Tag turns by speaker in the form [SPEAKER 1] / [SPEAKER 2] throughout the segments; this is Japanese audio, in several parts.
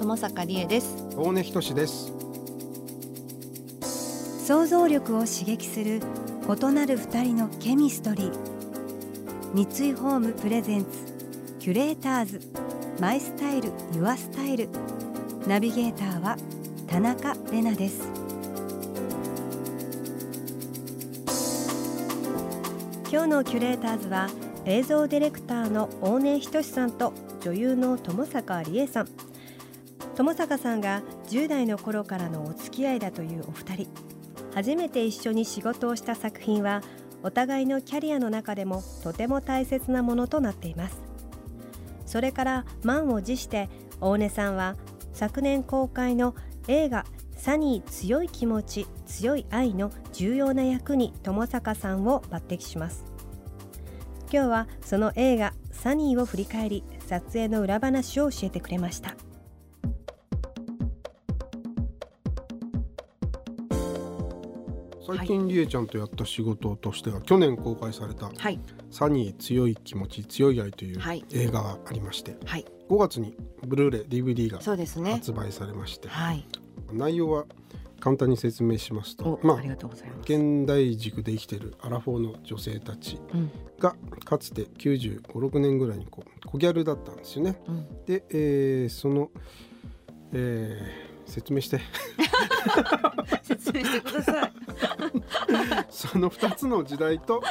[SPEAKER 1] 友坂理恵です。
[SPEAKER 2] 大根仁です。
[SPEAKER 3] 想像力を刺激する異なる二人のケミストリー。三井ホームプレゼンツキュレーターズ。マイスタイルユアスタイル。ナビゲーターは田中れなです。今日のキュレーターズは映像ディレクターの大根仁さんと女優の友坂理恵さん友坂さんが10代の頃からのお付き合いだというお二人。初めて一緒に仕事をした作品はお互いのキャリアの中でもとても大切なものとなっています。それから満を持して大根さんは昨年公開の映画サニー強い気持ち強い愛の重要な役に友坂さんを抜擢します。今日はその映画サニーを振り返り撮影の裏話を教えてくれました。
[SPEAKER 2] 最近りえちゃんとやった仕事としては去年公開された
[SPEAKER 1] はい「
[SPEAKER 2] サニー強い気持ち強い愛」という
[SPEAKER 1] はい。
[SPEAKER 2] 映画がありまして
[SPEAKER 1] はい。
[SPEAKER 2] 5月にブルーレイ DVD が発売されまして
[SPEAKER 1] はい。
[SPEAKER 2] 内容は簡単に説明します
[SPEAKER 1] お
[SPEAKER 2] とまあ現代軸で生きているアラフォーの女性たち
[SPEAKER 1] うん。
[SPEAKER 2] がかつて9 5 6年ぐらいにこう小ギャルだったんですよね。
[SPEAKER 1] うん。
[SPEAKER 2] で、えーその、えー説明して。
[SPEAKER 1] 説明してください
[SPEAKER 2] その2つの時代と、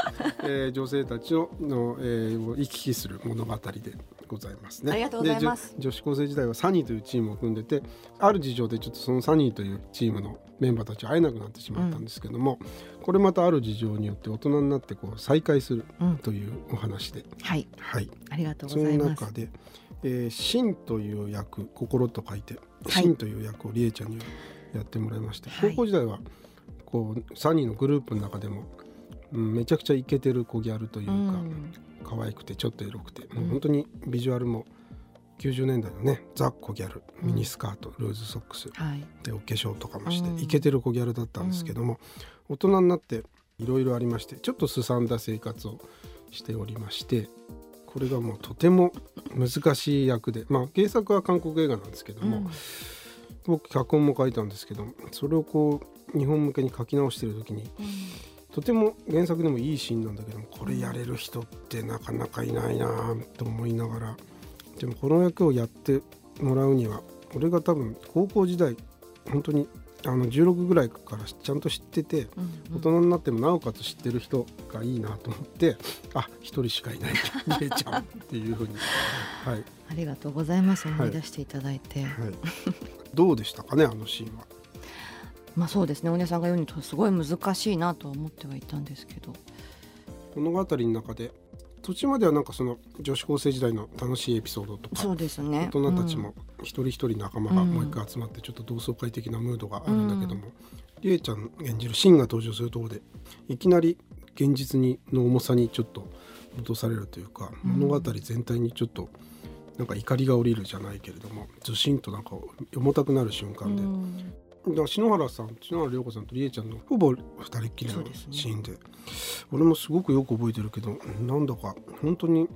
[SPEAKER 2] えー女性たちをの、えーを行き来する物語でございますね。
[SPEAKER 1] ありがとうございます。
[SPEAKER 2] で女女子高生時代はサニーというチームを組んでてある事情でちょっとそのサニーというチームのメンバーたちは会えなくなってしまったんですけども、これまたある事情によって大人になってこう再会する
[SPEAKER 1] うん
[SPEAKER 2] というお話で、
[SPEAKER 1] はい。
[SPEAKER 2] はい、
[SPEAKER 1] ありがとう
[SPEAKER 2] その
[SPEAKER 1] ございます。
[SPEAKER 2] 中で「えー、真」という役「心」と書いて「
[SPEAKER 1] はい。
[SPEAKER 2] 真」という役をりえちゃんにはやってもらいまして、
[SPEAKER 1] はい。
[SPEAKER 2] 高校時代はこうサニーのグループの中でも、うん、めちゃくちゃイケてる子ギャルというか、
[SPEAKER 1] うん。
[SPEAKER 2] 可愛くてちょっとエロくて、も
[SPEAKER 1] う
[SPEAKER 2] うん本当にビジュアルも90年代のねザ・コギャルミニスカート、ルーズソックス
[SPEAKER 1] はい。
[SPEAKER 2] でお化粧とかもして、
[SPEAKER 1] うん。
[SPEAKER 2] イケてる子ギャルだったんですけども、大人になっていろいろありましてちょっとすさんだ生活をしておりましてこれがもうとても難しい役でまあ原作は韓国映画なんですけども、
[SPEAKER 1] うん。
[SPEAKER 2] 僕脚本も書いたんですけどそれをこう日本向けに書き直してる時にとても原作でもいいシーンなんだけどもこれやれる人ってなかなかいないなと思いながらでもこの役をやってもらうには俺が多分高校時代本当にあの16ぐらいからちゃんと知ってて
[SPEAKER 1] うん
[SPEAKER 2] 大人になってもなおかつ知ってる人がいいなと思ってあ一人しかいない りえちゃんっていうふうに。はい、
[SPEAKER 1] ありがとうございます。
[SPEAKER 2] はい。
[SPEAKER 1] 思い出していただいて、
[SPEAKER 2] はい、どうでしたかねあのシーンは。
[SPEAKER 1] まあそうですね。お姉さんが言うにとすごい難しいなとは思ってはいたんですけど。
[SPEAKER 2] 物語の中で途中まではなんかその女子高生時代の楽しいエピソードとか
[SPEAKER 1] そうですね。
[SPEAKER 2] 大人たちも一人一人仲間がもう一回集まってちょっと同窓会的なムードがあるんだけども、りえちゃん演じるシンが登場するところでいきなり現実にの重さにちょっと落とされるというか、
[SPEAKER 1] うん。
[SPEAKER 2] 物語全体にちょっとなんか怒りが降りるじゃないけれどもずしんとなんか重たくなる瞬
[SPEAKER 1] う
[SPEAKER 2] 間で、
[SPEAKER 1] ん
[SPEAKER 2] だから篠原さん篠原涼子さんとりえちゃんのほぼ二人っきりのシーンで。俺もすごくよく覚えてるけどなんだか本当に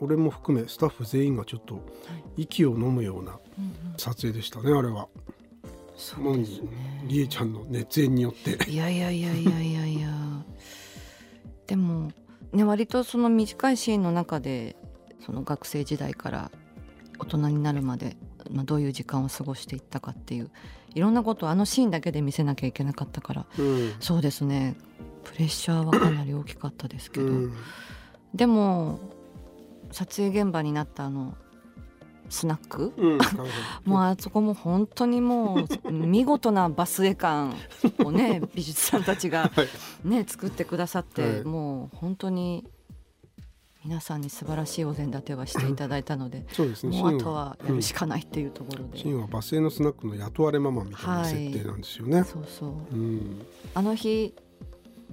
[SPEAKER 2] 俺も含めスタッフ全員がちょっと息を飲むような撮影でしたねあれは。
[SPEAKER 1] そうですね。
[SPEAKER 2] りえちゃんの熱演によって。
[SPEAKER 1] いやいやいやいやいやいや。でもね割とその短いシーンの中でその学生時代から大人になるまで、まあ、どういう時間を過ごしていったかっていういろんなことをあのシーンだけで見せなきゃいけなかったから
[SPEAKER 2] うん。
[SPEAKER 1] そうですね。プレッシャーはかなり大きかったですけど、
[SPEAKER 2] うん。
[SPEAKER 1] でも撮影現場になったあのスナック？
[SPEAKER 2] うん
[SPEAKER 1] もうあそこも本当にもう見事なバス絵館をね美術さんたちが
[SPEAKER 2] はい。
[SPEAKER 1] ね作ってくださって、
[SPEAKER 2] はい。
[SPEAKER 1] もう本当に皆さんに素晴らしいお膳立てはしていただいたので
[SPEAKER 2] そうですね。
[SPEAKER 1] もうあとはやるしかないっていうところで、
[SPEAKER 2] シンはバス停のスナックの雇われママみたいな設定なんですよね、
[SPEAKER 1] そうそう。
[SPEAKER 2] うん。
[SPEAKER 1] あの日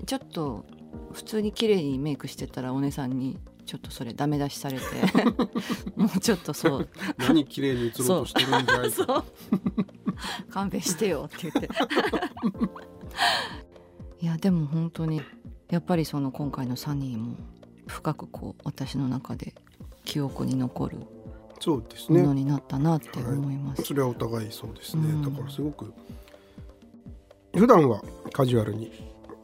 [SPEAKER 1] ちょっと普通に綺麗にメイクしてたらお姉さんにちょっとそれダメ出しされて もうちょっとそう。
[SPEAKER 2] 何綺麗に映ろうとしてるんじゃい？
[SPEAKER 1] そう。勘弁してよって言って。いやでも本当にやっぱりその今回のサニーも深くこう私の中で記憶に残る
[SPEAKER 2] そうです
[SPEAKER 1] もの
[SPEAKER 2] ね
[SPEAKER 1] になったなって思います、
[SPEAKER 2] それはお互いそうですね、
[SPEAKER 1] うん。
[SPEAKER 2] だからすごく普段はカジュアルに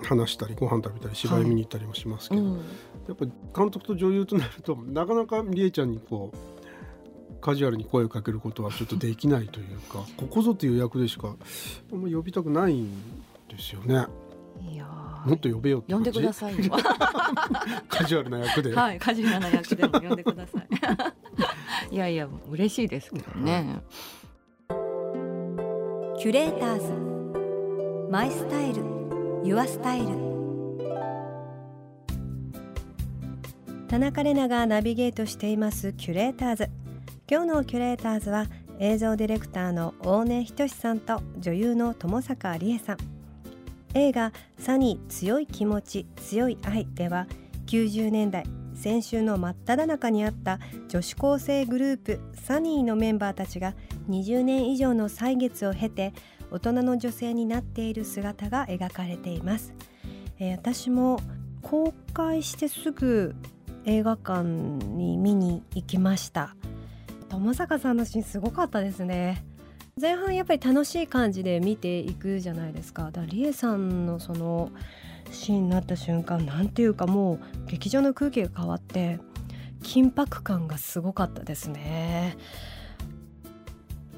[SPEAKER 2] 話したりご飯食べたり芝居見に行ったりもしますけど、
[SPEAKER 1] うん
[SPEAKER 2] やっぱり監督と女優となるとなかなかりえちゃんにこうカジュアルに声をかけることはちょっとできないというかここぞという役でしかあんま呼びたくないんですよね
[SPEAKER 1] いやー。
[SPEAKER 2] もっと呼べよって感じ？
[SPEAKER 1] 呼んでくださいよ。
[SPEAKER 2] カジュアルな役で、
[SPEAKER 1] はいカジュアルな役でも呼んでください。いやいや嬉しいですけどね、
[SPEAKER 3] キュレーターズ。マイスタイル。ユアスタイル。田中れながナビゲートしています。キュレーターズ。今日のキュレーターズは映像ディレクターの大根仁さんと女優の友坂理恵さん映画サニー強い気持ち強い愛では90年代先週の真っ只中にあった女子高生グループサニーのメンバーたちが20年以上の歳月を経て大人の女性になっている姿が描かれています、えー私も公開してすぐ映画館に見に行きました。友坂さんのシーンすごかったですね。前半やっぱり楽しい感じで見ていくじゃないですか。だからリエさんのそのシーンになった瞬間なんていうかもう劇場の空気が変わって緊迫感がすごかったですね。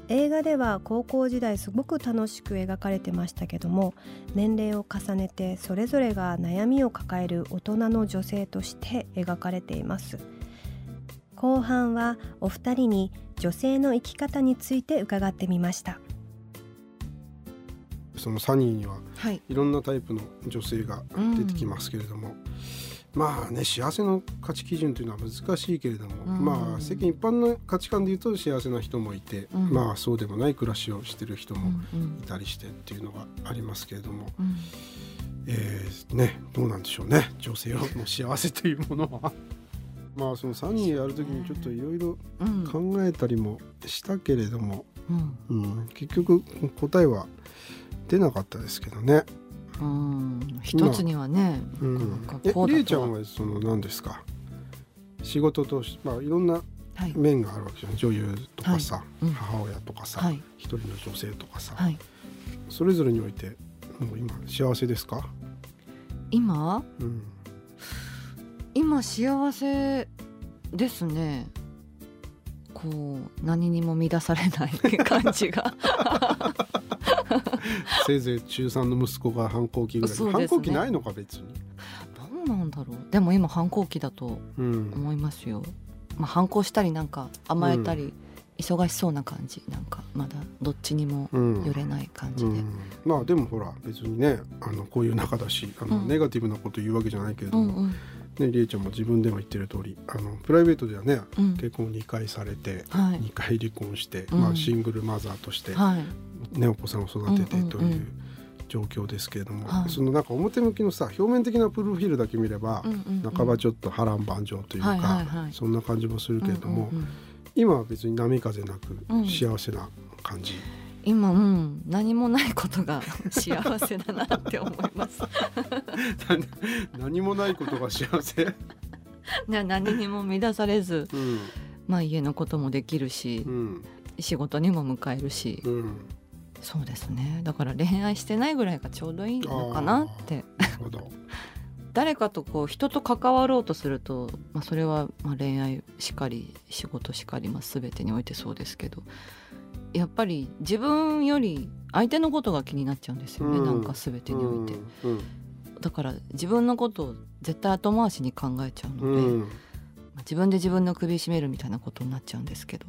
[SPEAKER 3] 映画では高校時代すごく楽しく描かれてましたけども年齢を重ねてそれぞれが悩みを抱える大人の女性として描かれています。後半はお二人に女性の生き方について伺ってみました。
[SPEAKER 2] そのサニーには
[SPEAKER 1] はい。
[SPEAKER 2] いろんなタイプの女性が出てきますけれども、まあね幸せの価値基準というのは難しいけれども、
[SPEAKER 1] うん。
[SPEAKER 2] まあ世間一般の価値観で言うと幸せな人もいて、
[SPEAKER 1] うん。
[SPEAKER 2] まあそうでもない暮らしをしてる人
[SPEAKER 1] う
[SPEAKER 2] も
[SPEAKER 1] んうん。
[SPEAKER 2] いたりしてっていうのがありますけれども、
[SPEAKER 1] うん。
[SPEAKER 2] えーねどうなんでしょうね。女性の幸せというものは。まあそのサニーやる時にちょっといろいろ
[SPEAKER 1] うん。
[SPEAKER 2] 考えたりもしたけれども、
[SPEAKER 1] うん。
[SPEAKER 2] うん、結局答えは出なかったですけどね。
[SPEAKER 1] うん。一つにはね、
[SPEAKER 2] うん。えりえちゃんはその何ですか？仕事としてまあいろんな
[SPEAKER 1] はい。
[SPEAKER 2] 面があるわけじゃん。女優とかさ、
[SPEAKER 1] うん。
[SPEAKER 2] 母親とかさ、
[SPEAKER 1] はい。
[SPEAKER 2] 一人の女性とかさ、
[SPEAKER 1] はい。
[SPEAKER 2] それぞれにおいてもう今幸せですか、
[SPEAKER 1] 今？
[SPEAKER 2] うん、
[SPEAKER 1] 今幸せですね。こう何にも乱されない感じが。
[SPEAKER 2] せいぜい中3の息子が反抗期ぐらい、
[SPEAKER 1] ね。
[SPEAKER 2] 反抗期ないのか別に、
[SPEAKER 1] どうなんだろう。でも今反抗期だと
[SPEAKER 2] うん。
[SPEAKER 1] 思いますよ、まあ、反抗したりなんか甘えたり、忙しそうな感じ。なんかまだどっちにも
[SPEAKER 2] うん。
[SPEAKER 1] 寄れない感じで、
[SPEAKER 2] うん。まあでもほら別にねあのこういう仲だしあの、
[SPEAKER 1] うん。
[SPEAKER 2] ネガティブなこと言うわけじゃないけれども、
[SPEAKER 1] うんうん
[SPEAKER 2] ね、りえちゃんも自分でも言ってる通りあのプライベートではね
[SPEAKER 1] うん。
[SPEAKER 2] 結婚2回されて、
[SPEAKER 1] はい。
[SPEAKER 2] 2回離婚して、
[SPEAKER 1] うん。
[SPEAKER 2] まあ、シングルマザーとして、
[SPEAKER 1] はい。
[SPEAKER 2] ね、お子さんを育ててと
[SPEAKER 1] うんうんう
[SPEAKER 2] いうん。状況ですけれども、
[SPEAKER 1] はい。
[SPEAKER 2] そのなんか表向きのさ表面的なプロフィールだけ見れば、
[SPEAKER 1] うんうんうん。
[SPEAKER 2] 半ばちょっと波乱万丈というか、
[SPEAKER 1] はいはいはい。
[SPEAKER 2] そんな感じもするけれども、
[SPEAKER 1] うんうんうん。
[SPEAKER 2] 今は別に波風なく
[SPEAKER 1] うん。
[SPEAKER 2] 幸せな感じ、
[SPEAKER 1] 今うん何もないことが 幸せだなって思います。
[SPEAKER 2] 何もないことが幸せ、
[SPEAKER 1] な何にも乱されず
[SPEAKER 2] うん。
[SPEAKER 1] まあ家のこともできるし
[SPEAKER 2] うん。
[SPEAKER 1] 仕事にも迎えるし。
[SPEAKER 2] うん、
[SPEAKER 1] そうですね。だから恋愛してないぐらいがちょうどいいのかなって。誰かとこう人と関わろうとすると、まあ、それはまあ恋愛しかり仕事しかり、まあ、全てにおいてそうですけどやっぱり自分より相手のことが気になっちゃうんですよね、
[SPEAKER 2] うん。
[SPEAKER 1] なんか全てにおいて、
[SPEAKER 2] うん。
[SPEAKER 1] だから自分のことを絶対後回しに考えちゃうので、
[SPEAKER 2] うん。
[SPEAKER 1] まあ自分で自分の首絞めるみたいなことになっちゃうんですけど、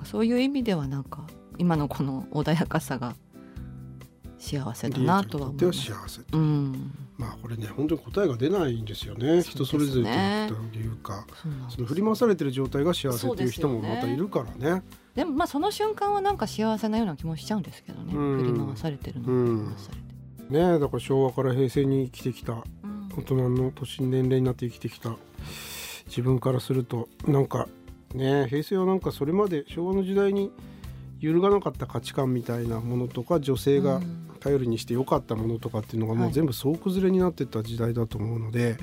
[SPEAKER 1] うん、そういう意味ではなんか今のこの穏やかさが幸せだなとは思います。
[SPEAKER 2] 幸せ
[SPEAKER 1] うん、
[SPEAKER 2] まあこれね本当に答えが出ないんですよね。人それぞれといった理由か。
[SPEAKER 1] そ
[SPEAKER 2] の振り回されてる状態が幸せっていう人もまたいるからね。
[SPEAKER 1] でもまあその瞬間はなんか幸せなような気もしちゃうんですけどね、
[SPEAKER 2] うん。
[SPEAKER 1] 振り回されてるの
[SPEAKER 2] ねだから昭和から平成に生きてきた
[SPEAKER 1] うん。
[SPEAKER 2] 大人の年年齢になって生きてきた自分からするとなんかね平成はなんかそれまで昭和の時代に揺るがなかった価値観みたいなものとか女性が
[SPEAKER 1] うん
[SPEAKER 2] 頼りにして良かったものとかっていうのがも
[SPEAKER 1] はい。
[SPEAKER 2] う全部総崩れになってった時代だと思うので、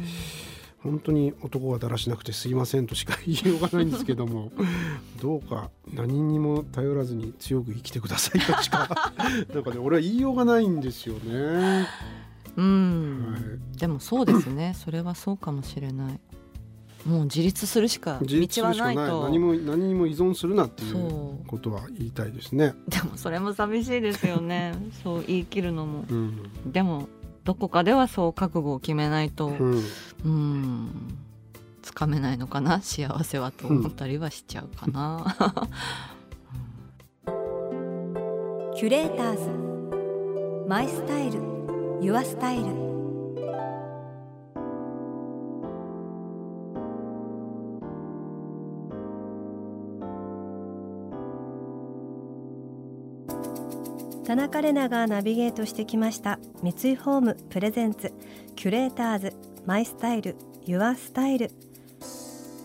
[SPEAKER 2] 本当に男はだらしなくてすいませんとしか言いようがないんですけども どうか何にも頼らずに強く生きてくださいとしか なんかね俺は言いようがないんですよね。
[SPEAKER 1] うん、
[SPEAKER 2] はい。
[SPEAKER 1] でもそうですね。それはそうかもしれないもう自立するしか
[SPEAKER 2] 自立す
[SPEAKER 1] 道は
[SPEAKER 2] ない
[SPEAKER 1] ない。と
[SPEAKER 2] 何も何にも依存するなってい
[SPEAKER 1] う
[SPEAKER 2] ことは言いたいですね。
[SPEAKER 1] でもそれも寂しいですよね。そう言い切るのも。
[SPEAKER 2] うん。
[SPEAKER 1] でもどこかではそう覚悟を決めないと
[SPEAKER 2] うん。
[SPEAKER 1] うんつかめないのかな？幸せはと思ったりはしちゃうかな、
[SPEAKER 3] キュレーターズ。マイスタイル。ユアスタイル田中れながナビゲートしてきました。三井ホームプレゼンツ。キュレーターズマイスタイルユアスタイル。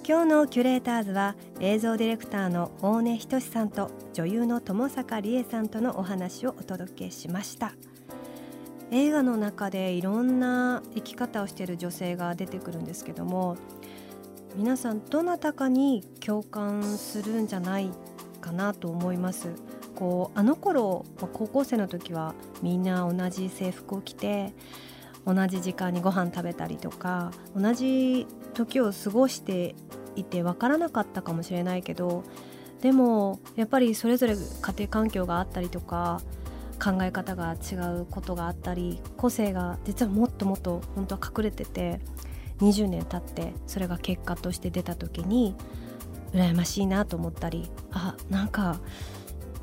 [SPEAKER 3] 今日のキュレーターズは映像ディレクターの大根仁さんと女優の友坂理恵さんとのお話をお届けしました。映画の中でいろんな生き方をしている女性が出てくるんですけども皆さんどなたかに共感するんじゃないかなと思います。こうあの頃まあ高校生の時はみんな同じ制服を着て同じ時間にご飯食べたりとか同じ時を過ごしていて分からなかったかもしれないけどでもやっぱりそれぞれ家庭環境があったりとか考え方が違うことがあったり個性が実はもっともっと本当は隠れてて20年経ってそれが結果として出た時に羨ましいなと思ったりあなんか、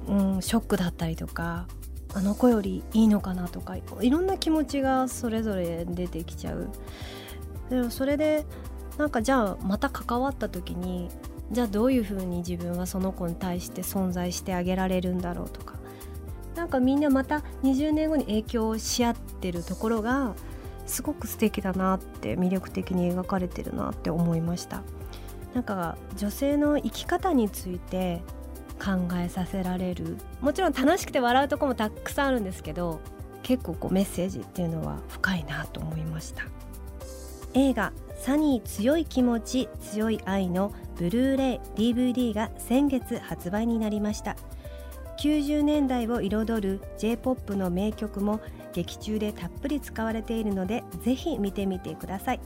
[SPEAKER 3] うん、ショックだったりとかあの子よりいいのかなとかいろんな気持ちがそれぞれ出てきちゃう。でもそれでなんかじゃあまた関わった時にじゃあどういうふうに自分はその子に対して存在してあげられるんだろうとかなんかみんなまた20年後に影響し合ってるところがすごく素敵だなって魅力的に描かれてるなって思いましたなんか女性の生き方について考えさせられる。もちろん楽しくて笑うとこもたくさんあるんですけど結構こうメッセージっていうのは深いなと思いました。映画「サニー強い気持ち強い愛」のブルーレイ DVD が先月発売になりました。90年代を彩る J-POP の名曲も劇中でたっぷり使われているのでぜひ見てみてください。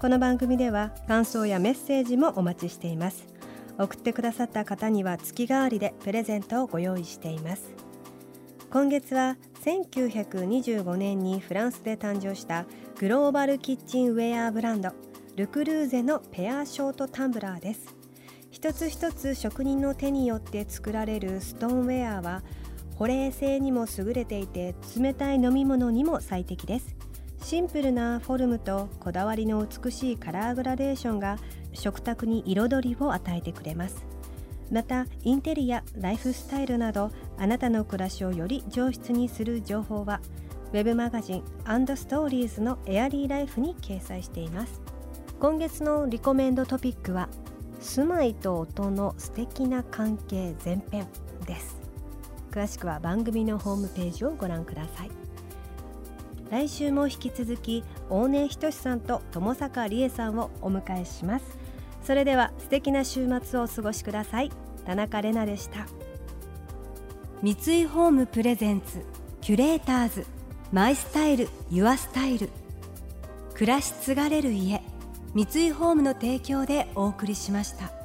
[SPEAKER 3] この番組では感想やメッセージもお待ちしています。送ってくださった方には月替わりでプレゼントをご用意しています。今月は1925年にフランスで誕生したグローバルキッチンウェアブランドルクルーゼのペアショートタンブラーです。一つ一つ職人の手によって作られるストーンウェアは保冷性にも優れていて冷たい飲み物にも最適です。シンプルなフォルムとこだわりの美しいカラーグラデーションが食卓に彩りを与えてくれます。またインテリアライフスタイルなどあなたの暮らしをより上質にする情報はウェブマガジンストーリーズのエアリーライフに掲載しています。今月のリコメンドトピックは住まいと音の素敵な関係前編です。詳しくは番組のホームページをご覧ください。来週も引き続き大根仁さんと友坂理恵さんをお迎えします。それでは素敵な週末をお過ごしください。田中れなでした。三井ホームプレゼンツキュレーターズ。マイスタイルユアスタイル。暮らし継がれる家。三井ホームの提供でお送りしました。